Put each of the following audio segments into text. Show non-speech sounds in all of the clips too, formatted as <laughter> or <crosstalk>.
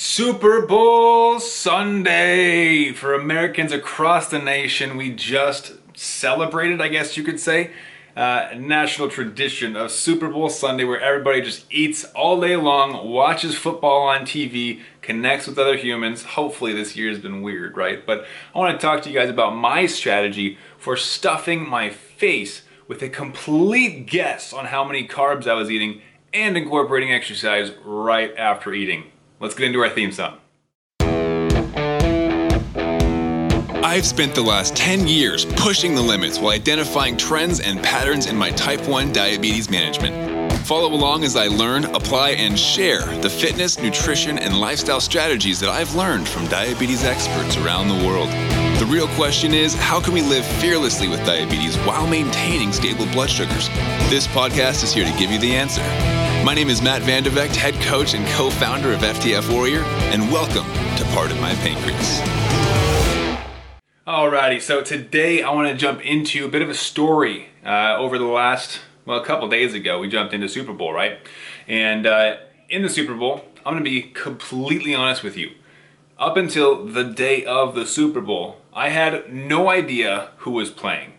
Super Bowl Sunday for Americans across the nation. We just celebrated, I guess you could say, uh, national tradition of Super Bowl Sunday where everybody just eats all day long, watches football on TV, connects with other humans. Hopefully, this year has been weird, right? But I want to talk to you guys about my strategy for stuffing my face with a complete guess on how many carbs I was eating and incorporating exercise right after eating. Let's get into our theme song. I've spent the last 10 years pushing the limits while identifying trends and patterns in my type 1 diabetes management. Follow along as I learn, apply, and share the fitness, nutrition, and lifestyle strategies that I've learned from diabetes experts around the world. The real question is how can we live fearlessly with diabetes while maintaining stable blood sugars? This podcast is here to give you the answer. My name is Matt Vande Vegte, head coach and co founder of FTF Warrior, and welcome to Part of My Pancreas. Alrighty, so today I want to jump into a bit of a story. Uh, over the last, well, a couple days ago, we jumped into Super Bowl, right? And uh, in the Super Bowl, I'm going to be completely honest with you. Up until the day of the Super Bowl, I had no idea who was playing.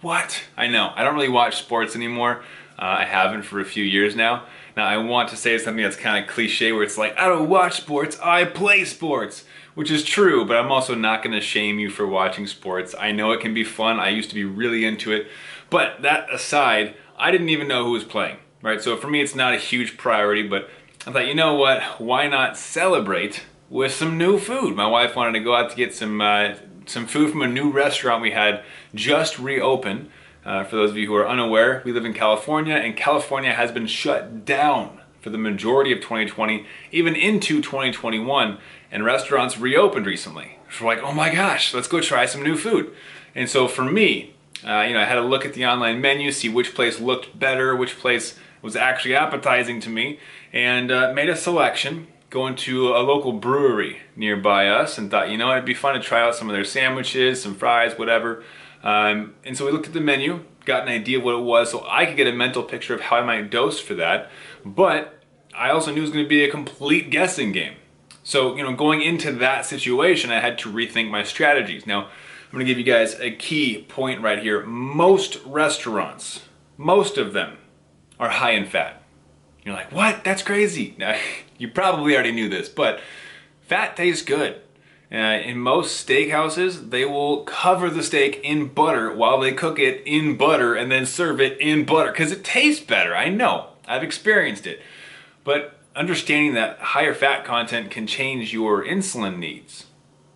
What? I know. I don't really watch sports anymore. Uh, I haven't for a few years now. Now, I want to say something that's kind of cliche where it's like, I don't watch sports, I play sports, which is true, but I'm also not going to shame you for watching sports. I know it can be fun. I used to be really into it. But that aside, I didn't even know who was playing, right? So for me, it's not a huge priority, but I thought, you know what? Why not celebrate with some new food? My wife wanted to go out to get some, uh, some food from a new restaurant we had just reopened. Uh, for those of you who are unaware, we live in California, and California has been shut down for the majority of 2020, even into 2021, and restaurants reopened recently. So we're like, oh my gosh, let's go try some new food. And so for me, uh, you know, I had to look at the online menu, see which place looked better, which place was actually appetizing to me, and uh, made a selection going to a local brewery nearby us and thought, you know, it'd be fun to try out some of their sandwiches, some fries, whatever. Um, and so we looked at the menu, got an idea of what it was, so I could get a mental picture of how I might dose for that. But I also knew it was going to be a complete guessing game. So, you know, going into that situation, I had to rethink my strategies. Now, I'm going to give you guys a key point right here. Most restaurants, most of them, are high in fat. You're like, what? That's crazy. Now, <laughs> you probably already knew this, but fat tastes good. Uh, in most steakhouses, they will cover the steak in butter while they cook it in butter and then serve it in butter because it tastes better. I know, I've experienced it. But understanding that higher fat content can change your insulin needs,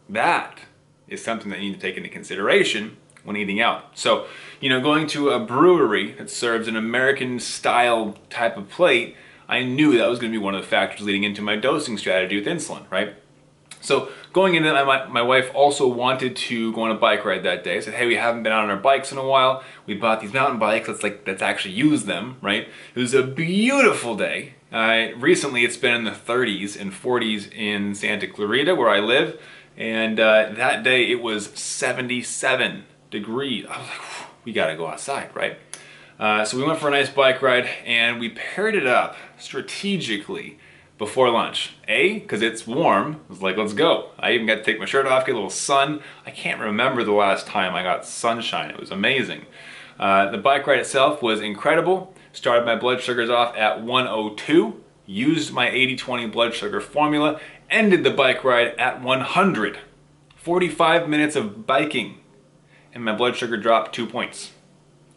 that is something that you need to take into consideration when eating out. So, you know, going to a brewery that serves an American style type of plate, I knew that was going to be one of the factors leading into my dosing strategy with insulin, right? So going into that, my, my wife also wanted to go on a bike ride that day. I said, hey, we haven't been out on our bikes in a while. We bought these mountain bikes. Let's like let's actually use them, right? It was a beautiful day. Uh, recently, it's been in the 30s and 40s in Santa Clarita, where I live, and uh, that day it was 77 degrees. I was like, we gotta go outside, right? Uh, so we went for a nice bike ride, and we paired it up strategically before lunch. A, because it's warm. I was like, let's go. I even got to take my shirt off, get a little sun. I can't remember the last time I got sunshine. It was amazing. Uh, the bike ride itself was incredible. Started my blood sugars off at 102. Used my 80-20 blood sugar formula. Ended the bike ride at 100. 45 minutes of biking. And my blood sugar dropped two points.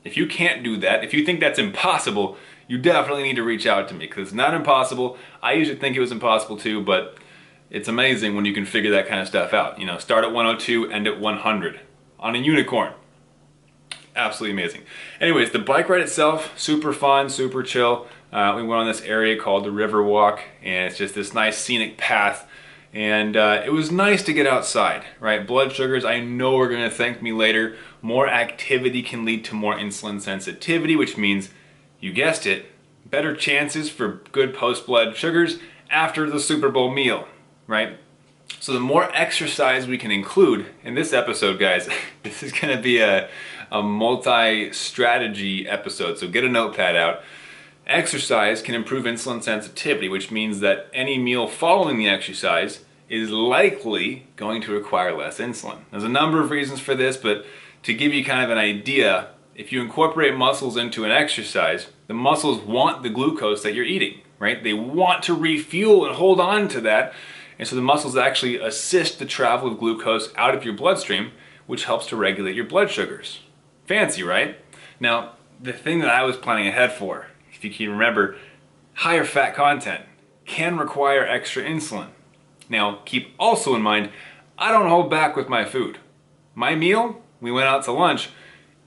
If you can't do that, if you think that's impossible, you definitely need to reach out to me because it's not impossible. I usually think it was impossible too, but it's amazing when you can figure that kind of stuff out. You know, start at 102, end at 100 on a unicorn. Absolutely amazing. Anyways, the bike ride itself, super fun, super chill. Uh, we went on this area called the River Walk, and it's just this nice scenic path. And uh, it was nice to get outside, right? Blood sugars, I know are to thank me later. More activity can lead to more insulin sensitivity, which means you guessed it, better chances for good post blood sugars after the Super Bowl meal, right? So the more exercise we can include in this episode, guys, <laughs> this is to be a, a multi-strategy episode. So get a notepad out. exercise can improve insulin sensitivity, which means that any meal following the exercise is likely going to require less insulin. There's a number of reasons for this, but to give you kind of an idea, if you incorporate muscles into an exercise, the muscles want the glucose that you're eating, right? They want to refuel and hold on to that. And so the muscles actually assist the travel of glucose out of your bloodstream, which helps to regulate your blood sugars. Fancy, right? Now, the thing that I was planning ahead for, if you can remember, higher fat content can require extra insulin. Now, keep also in mind, I don't hold back with my food. My meal, we went out to lunch,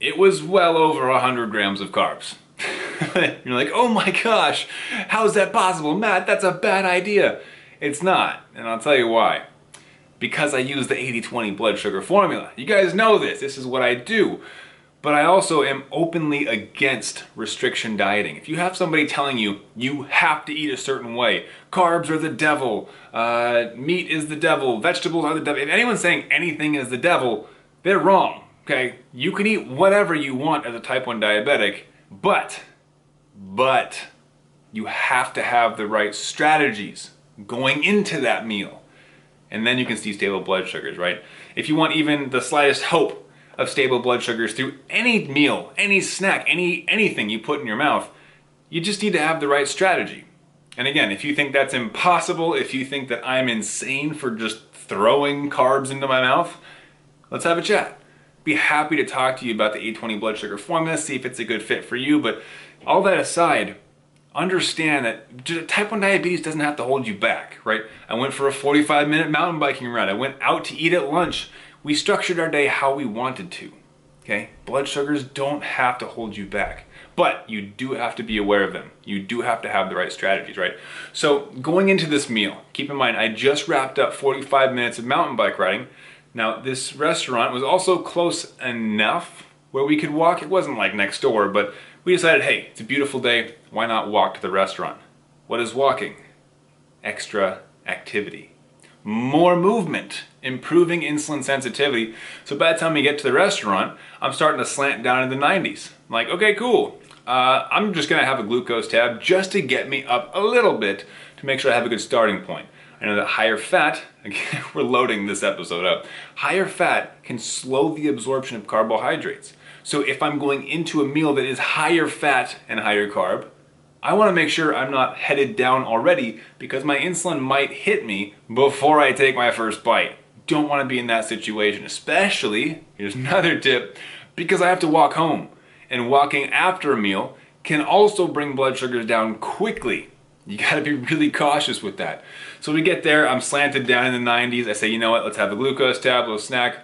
it was well over 100 grams of carbs. <laughs> You're like, oh my gosh, how's that possible? Matt, that's a bad idea. It's not, and I'll tell you why. Because I use the 80-20 blood sugar formula. You guys know this, this is what I do. But I also am openly against restriction dieting. If you have somebody telling you you have to eat a certain way, carbs are the devil, uh, meat is the devil, vegetables are the devil, if anyone's saying anything is the devil, they're wrong, okay? You can eat whatever you want as a type 1 diabetic, but, but, you have to have the right strategies going into that meal. And then you can see stable blood sugars, right? If you want even the slightest hope of stable blood sugars through any meal, any snack, any anything you put in your mouth. You just need to have the right strategy. And again, if you think that's impossible, if you think that I'm insane for just throwing carbs into my mouth, let's have a chat. Be happy to talk to you about the 820 blood sugar formula, see if it's a good fit for you. But all that aside, understand that type 1 diabetes doesn't have to hold you back, right? I went for a 45 minute mountain biking ride. I went out to eat at lunch we structured our day how we wanted to. Okay? Blood sugars don't have to hold you back, but you do have to be aware of them. You do have to have the right strategies, right? So, going into this meal, keep in mind I just wrapped up 45 minutes of mountain bike riding. Now, this restaurant was also close enough where we could walk. It wasn't like next door, but we decided, hey, it's a beautiful day. Why not walk to the restaurant? What is walking? Extra activity more movement, improving insulin sensitivity. So by the time we get to the restaurant, I'm starting to slant down in the 90s. I'm like, okay, cool. Uh, I'm just gonna have a glucose tab just to get me up a little bit to make sure I have a good starting point. I know that higher fat, <laughs> again, we're loading this episode up, higher fat can slow the absorption of carbohydrates. So if I'm going into a meal that is higher fat and higher carb, I want to make sure I'm not headed down already because my insulin might hit me before I take my first bite. Don't want to be in that situation, especially, here's <laughs> another tip, because I have to walk home. And walking after a meal can also bring blood sugars down quickly. You gotta be really cautious with that. So we get there, I'm slanted down in the 90s. I say, you know what, let's have a glucose tablet, snack.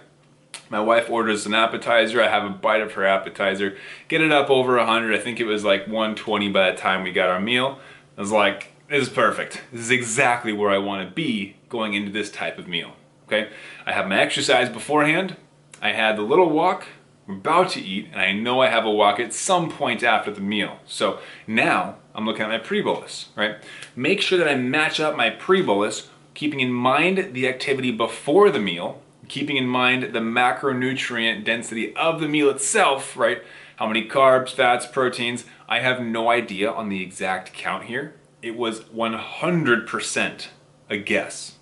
My wife orders an appetizer. I have a bite of her appetizer. Get it up over 100. I think it was like 120 by the time we got our meal. I was like, this is perfect. This is exactly where I want to be going into this type of meal. Okay? I have my exercise beforehand. I had the little walk. I'm about to eat, and I know I have a walk at some point after the meal. So now I'm looking at my pre-bolus, right? Make sure that I match up my pre-bolus, keeping in mind the activity before the meal keeping in mind the macronutrient density of the meal itself, right? How many carbs, fats, proteins. I have no idea on the exact count here. It was 100% a guess.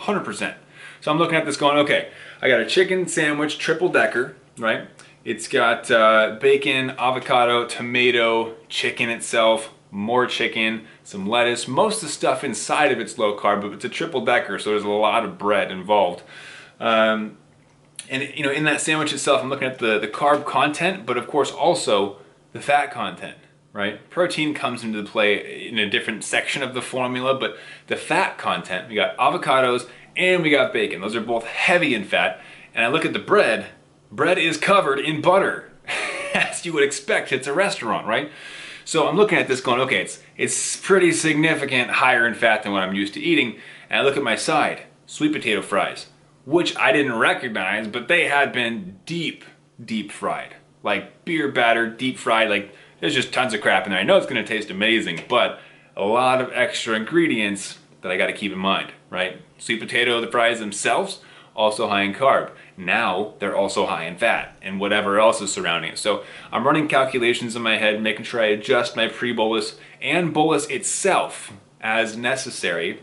100%. So I'm looking at this going, okay, I got a chicken sandwich, triple decker, right? It's got uh, bacon, avocado, tomato, chicken itself, more chicken, some lettuce. Most of the stuff inside of it's low carb, but it's a triple decker, so there's a lot of bread involved. Um, and you know, in that sandwich itself, I'm looking at the, the carb content, but of course also the fat content, right? Protein comes into play in a different section of the formula, but the fat content, we got avocados and we got bacon. Those are both heavy in fat. And I look at the bread, bread is covered in butter, <laughs> as you would expect. It's a restaurant, right? So I'm looking at this going, okay, it's, it's pretty significant higher in fat than what I'm used to eating. And I look at my side, sweet potato fries which I didn't recognize, but they had been deep, deep fried. Like beer batter, deep fried, like there's just tons of crap in there. I know it's gonna taste amazing, but a lot of extra ingredients that I gotta keep in mind, right? Sweet potato, the fries themselves, also high in carb. Now they're also high in fat and whatever else is surrounding it. So I'm running calculations in my head, making sure I adjust my pre-bolus and bolus itself as necessary.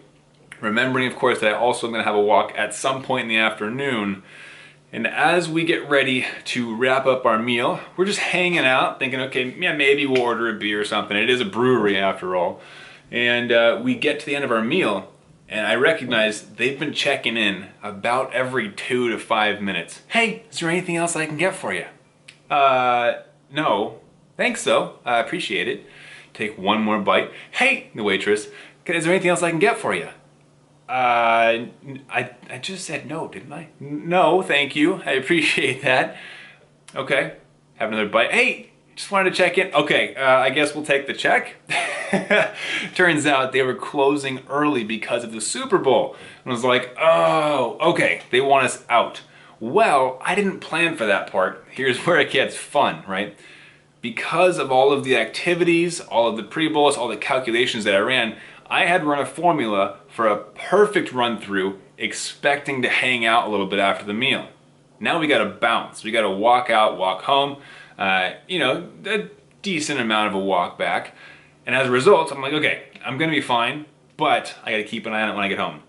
Remembering, of course, that I also am going to have a walk at some point in the afternoon. And as we get ready to wrap up our meal, we're just hanging out, thinking, okay, yeah, maybe we'll order a beer or something. It is a brewery after all. And uh, we get to the end of our meal, and I recognize they've been checking in about every two to five minutes. Hey, is there anything else I can get for you? Uh, no. Thanks though. I appreciate it. Take one more bite. Hey, the waitress, is there anything else I can get for you? Uh, I, I just said no, didn't I? No, thank you. I appreciate that. Okay, have another bite. Hey, just wanted to check in. Okay, uh, I guess we'll take the check. <laughs> <laughs> Turns out they were closing early because of the Super Bowl. And I was like, oh, okay, they want us out. Well, I didn't plan for that part. Here's <laughs> where it gets fun, right? Because of all of the activities, all of the pre-bolus, all the calculations that I ran, I had run a formula for a perfect run through, expecting to hang out a little bit after the meal. Now we gotta bounce. We gotta walk out, walk home, uh, you know, a decent amount of a walk back. And as a result, I'm like, okay, I'm gonna be fine, but I gotta keep an eye on it when I get home.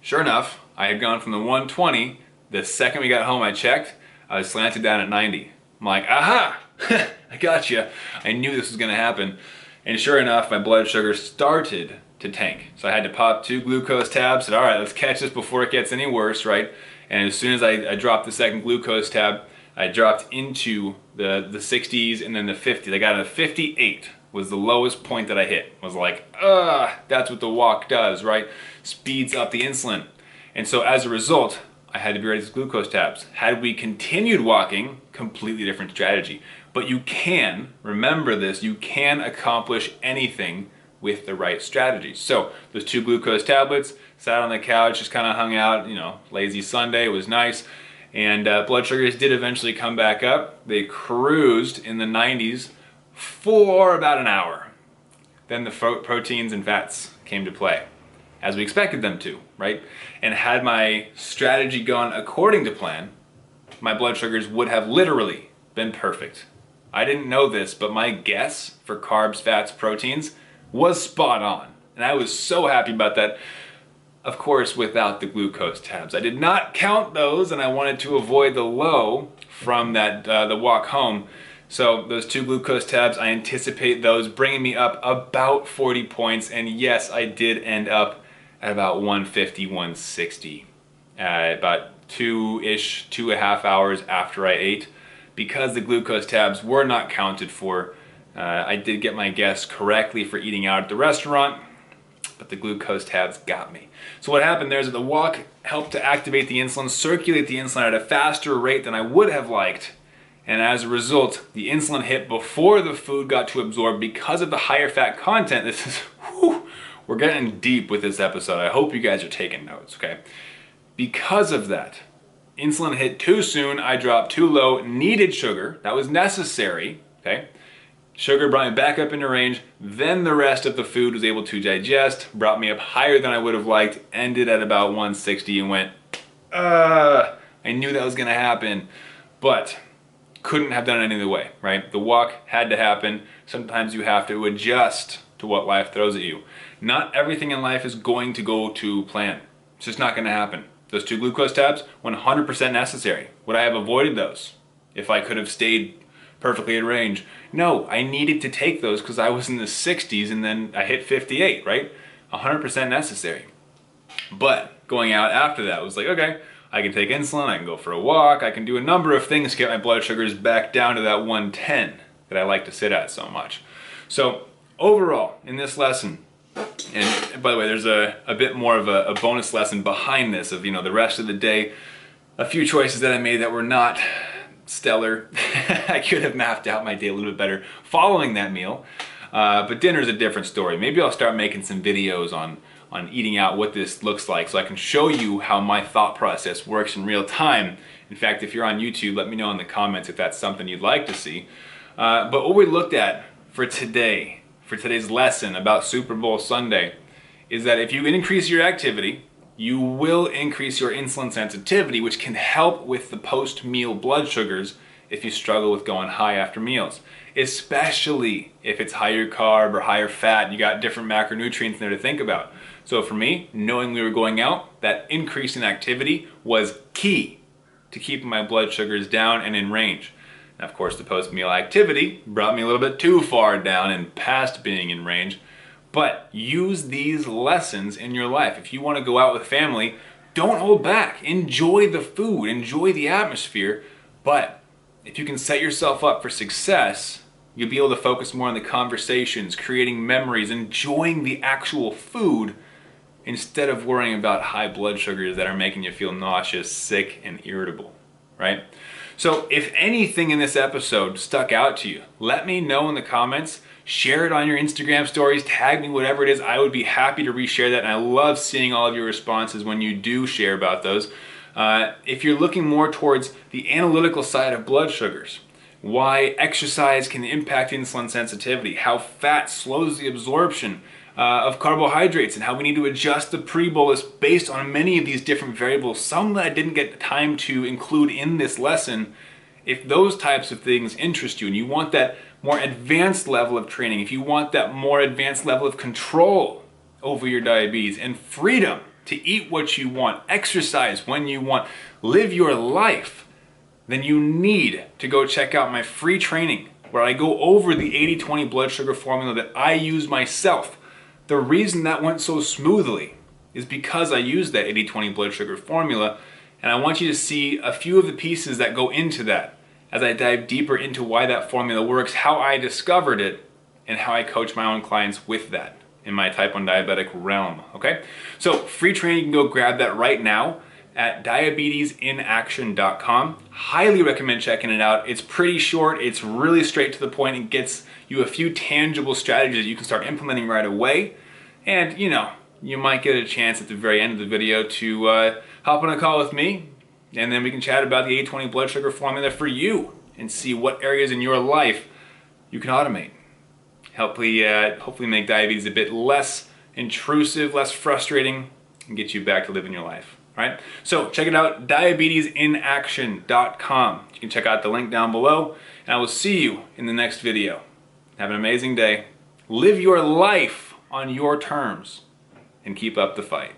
Sure enough, I had gone from the 120, the second we got home I checked, I was slanted down at 90. I'm like, aha, <laughs> I got you. I knew this was gonna happen. And sure enough, my blood sugar started to tank. So I had to pop two glucose tabs, said, all right, let's catch this before it gets any worse, right? And as soon as I, I dropped the second glucose tab, I dropped into the, the 60s and then the 50s. I got a 58 was the lowest point that I hit. I was like, ah, that's what the walk does, right? Speeds up the insulin. And so as a result, I had to be ready to glucose tabs. Had we continued walking, completely different strategy. But you can, remember this, you can accomplish anything with the right strategy. So those two glucose tablets, sat on the couch, just kind of hung out, you know, lazy Sunday, it was nice. And uh, blood sugars did eventually come back up. They cruised in the 90s for about an hour. Then the proteins and fats came to play, as we expected them to, right? And had my strategy gone according to plan, my blood sugars would have literally been perfect. I didn't know this, but my guess for carbs, fats, proteins was spot on. And I was so happy about that. Of course, without the glucose tabs. I did not count those and I wanted to avoid the low from that uh, the walk home. So those two glucose tabs, I anticipate those bringing me up about 40 points. And yes, I did end up at about 150, 160. Uh, about two-ish, two and a half hours after I ate. Because the glucose tabs were not counted for, uh, I did get my guess correctly for eating out at the restaurant, but the glucose tabs got me. So what happened there is that the walk helped to activate the insulin, circulate the insulin at a faster rate than I would have liked, and as a result, the insulin hit before the food got to absorb because of the higher fat content. This is, whew, we're getting deep with this episode. I hope you guys are taking notes, okay? Because of that, insulin hit too soon, I dropped too low, needed sugar, that was necessary, okay? Sugar brought me back up into range, then the rest of the food was able to digest, brought me up higher than I would have liked, ended at about 160 and went, uh, I knew that was gonna happen, but couldn't have done it any other way, right? The walk had to happen. Sometimes you have to adjust to what life throws at you. Not everything in life is going to go to plan. It's just not going to happen. Those two glucose tabs, 100% necessary. Would I have avoided those if I could have stayed perfectly in range? No, I needed to take those because I was in the 60s and then I hit 58, right? 100% necessary. But going out after that was like, okay, I can take insulin, I can go for a walk, I can do a number of things to get my blood sugars back down to that 110 that I like to sit at so much. So overall, in this lesson, and by the way, there's a, a bit more of a, a bonus lesson behind this of, you know, the rest of the day, a few choices that I made that were not stellar. <laughs> I could have mapped out my day a little bit better following that meal. Uh, but dinner's a different story. Maybe I'll start making some videos on on eating out what this looks like so I can show you how my thought process works in real time. In fact, if you're on YouTube, let me know in the comments if that's something you'd like to see. Uh, but what we looked at for today, for today's lesson about Super Bowl Sunday, is that if you increase your activity, you will increase your insulin sensitivity, which can help with the post meal blood sugars if you struggle with going high after meals, especially if it's higher carb or higher fat. You got different macronutrients there to think about. So for me, knowing we were going out, that increase in activity was key to keeping my blood sugars down and in range. Now, of course, the post meal activity brought me a little bit too far down and past being in range. But use these lessons in your life. If you want to go out with family, don't hold back. Enjoy the food, enjoy the atmosphere. But if you can set yourself up for success, you'll be able to focus more on the conversations, creating memories, enjoying the actual food instead of worrying about high blood sugars that are making you feel nauseous, sick, and irritable, right? So, if anything in this episode stuck out to you, let me know in the comments. Share it on your Instagram stories, tag me, whatever it is. I would be happy to reshare that. And I love seeing all of your responses when you do share about those. Uh, if you're looking more towards the analytical side of blood sugars, why exercise can impact insulin sensitivity, how fat slows the absorption uh, of carbohydrates, and how we need to adjust the pre-bolus based on many of these different variables, some that I didn't get the time to include in this lesson. If those types of things interest you and you want that more advanced level of training, if you want that more advanced level of control over your diabetes and freedom to eat what you want, exercise when you want, live your life, then you need to go check out my free training where I go over the 80 20 blood sugar formula that I use myself. The reason that went so smoothly is because I used that 80 20 blood sugar formula, and I want you to see a few of the pieces that go into that as I dive deeper into why that formula works, how I discovered it, and how I coach my own clients with that in my type 1 diabetic realm. Okay? So, free training, you can go grab that right now at diabetesinaction.com. Highly recommend checking it out. It's pretty short, it's really straight to the point, it gets you a few tangible strategies you can start implementing right away. And, you know, you might get a chance at the very end of the video to uh, hop on a call with me, and then we can chat about the 80-20 blood sugar formula for you and see what areas in your life you can automate hopefully, uh, hopefully make diabetes a bit less intrusive, less frustrating, and get you back to living your life. All right? So check it out, diabetesinaction.com. You can check out the link down below, and I will see you in the next video. Have an amazing day. Live your life on your terms, and keep up the fight.